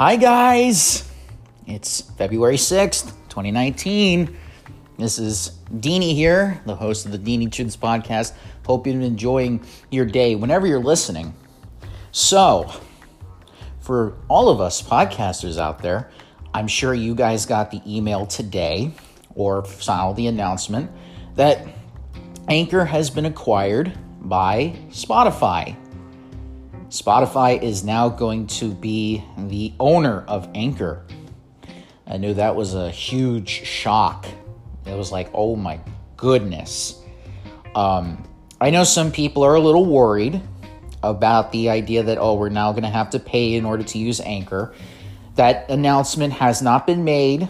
Hi, guys. It's February 6th, 2019. This is Deanie here, the host of the Deanie Tunes podcast. Hope you've been enjoying your day whenever you're listening. So, for all of us podcasters out there, I'm sure you guys got the email today or saw the announcement that Anchor has been acquired by Spotify. Spotify is now going to be the owner of Anchor. I knew that was a huge shock. It was like, oh my goodness. Um, I know some people are a little worried about the idea that, oh, we're now going to have to pay in order to use Anchor. That announcement has not been made.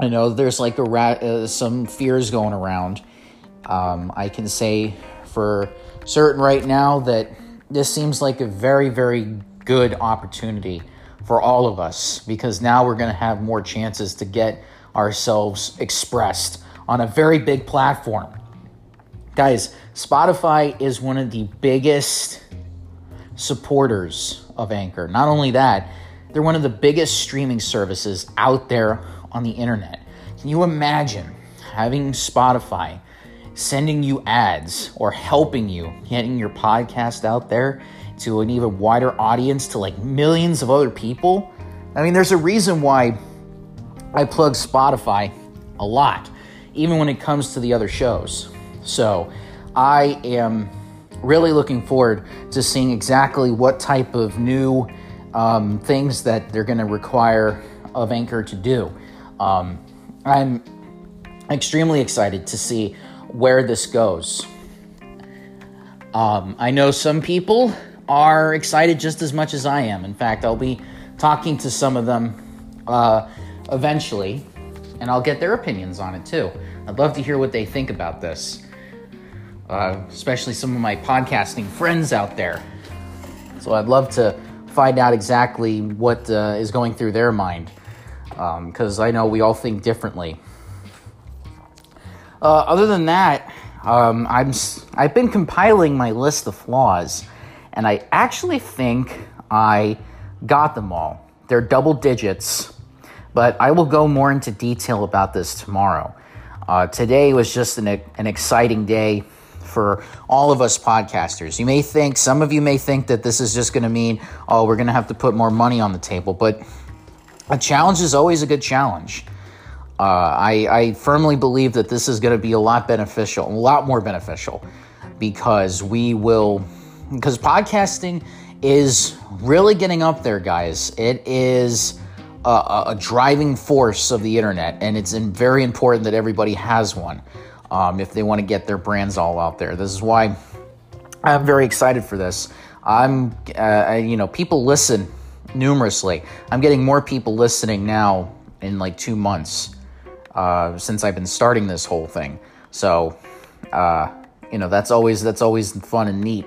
I know there's like a rat, uh, some fears going around. Um, I can say for certain right now that this seems like a very, very good opportunity for all of us because now we're going to have more chances to get ourselves expressed on a very big platform. Guys, Spotify is one of the biggest supporters of Anchor. Not only that, they're one of the biggest streaming services out there on the internet. Can you imagine having Spotify sending you ads or helping you getting your podcast out there to an even wider audience to like millions of other people. I mean, there's a reason why I plug Spotify a lot, even when it comes to the other shows. So I am really looking forward to seeing exactly what type of new um, things that they're going to require of Anchor to do. Um, I'm extremely excited to see where this goes. Um, I know some people are excited just as much as I am. In fact, I'll be talking to some of them uh, eventually, and I'll get their opinions on it too. I'd love to hear what they think about this, uh, especially some of my podcasting friends out there. So I'd love to find out exactly what uh, is going through their mind, because um, I know we all think differently. Uh, other than that, um, I'm I've been compiling my list of flaws, and I actually think I got them all. They're double digits, but I will go more into detail about this tomorrow. Uh, today was just an, an exciting day for all of us podcasters. You may think, some of you may think that this is just going to mean, oh, we're going to have to put more money on the table, but a challenge is always a good challenge. Uh, I, I firmly believe that this is going to be a lot beneficial, a lot more beneficial, because we will, because podcasting is really getting up there, guys. It is a, a driving force of the internet, and it's very important that everybody has one um, if they want to get their brands all out there. This is why I'm very excited for this. I'm, uh, you know, people listen numerously. I'm getting more people listening now in like two months uh, since I've been starting this whole thing. So, uh, you know, that's always that's always fun and neat.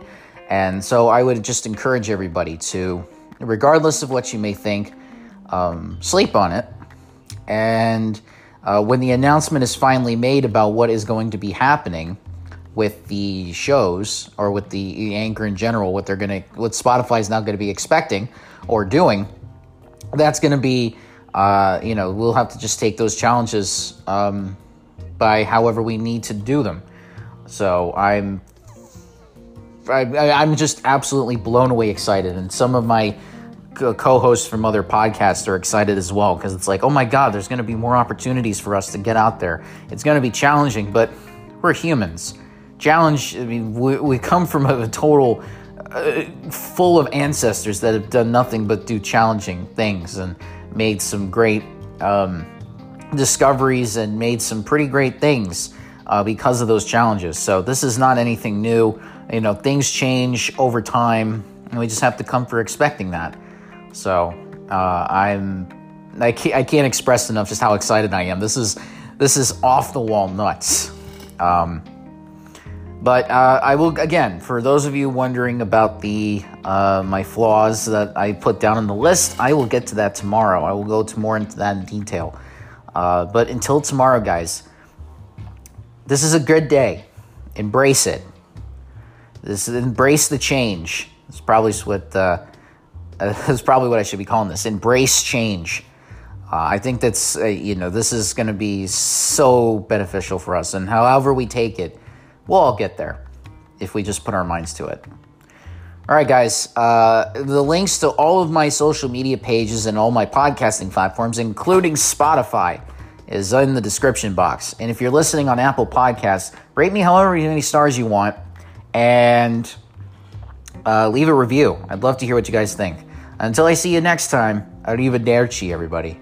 And so I would just encourage everybody to, regardless of what you may think, um, sleep on it. And uh, when the announcement is finally made about what is going to be happening with the shows or with the anchor in general, what they're to, what Spotify is now going to be expecting or doing, that's going to be uh, you know, we'll have to just take those challenges um, by however we need to do them. So I'm, I, I'm just absolutely blown away excited, and some of my co-hosts from other podcasts are excited as well because it's like, oh my god, there's going to be more opportunities for us to get out there. It's going to be challenging, but we're humans. Challenge. I mean, we, we come from a, total uh, full of ancestors that have done nothing but do challenging things and made some great um, discoveries and made some pretty great things uh, because of those challenges. So this is not anything new. You know, things change over time, and we just have to come for expecting that. So uh, I'm I can't, I can't express enough just how excited I am. This is this is off the wall nuts. Um, but uh, I will again for those of you wondering about the uh, my flaws that I put down in the list. I will get to that tomorrow. I will go to more into that in detail. Uh, but until tomorrow, guys, this is a good day. Embrace it. This embrace the change. It's probably what uh, that's probably what I should be calling this. Embrace change. Uh, I think that's, uh, you know, this is going to be so beneficial for us. And however we take it, we'll all get there if we just put our minds to it. All right, guys. Uh, the links to all of my social media pages and all my podcasting platforms, including Spotify, is in the description box. And if you're listening on Apple Podcasts, rate me however many stars you want and uh, leave a review. I'd love to hear what you guys think. Until I see you next time, arrivederci, everybody.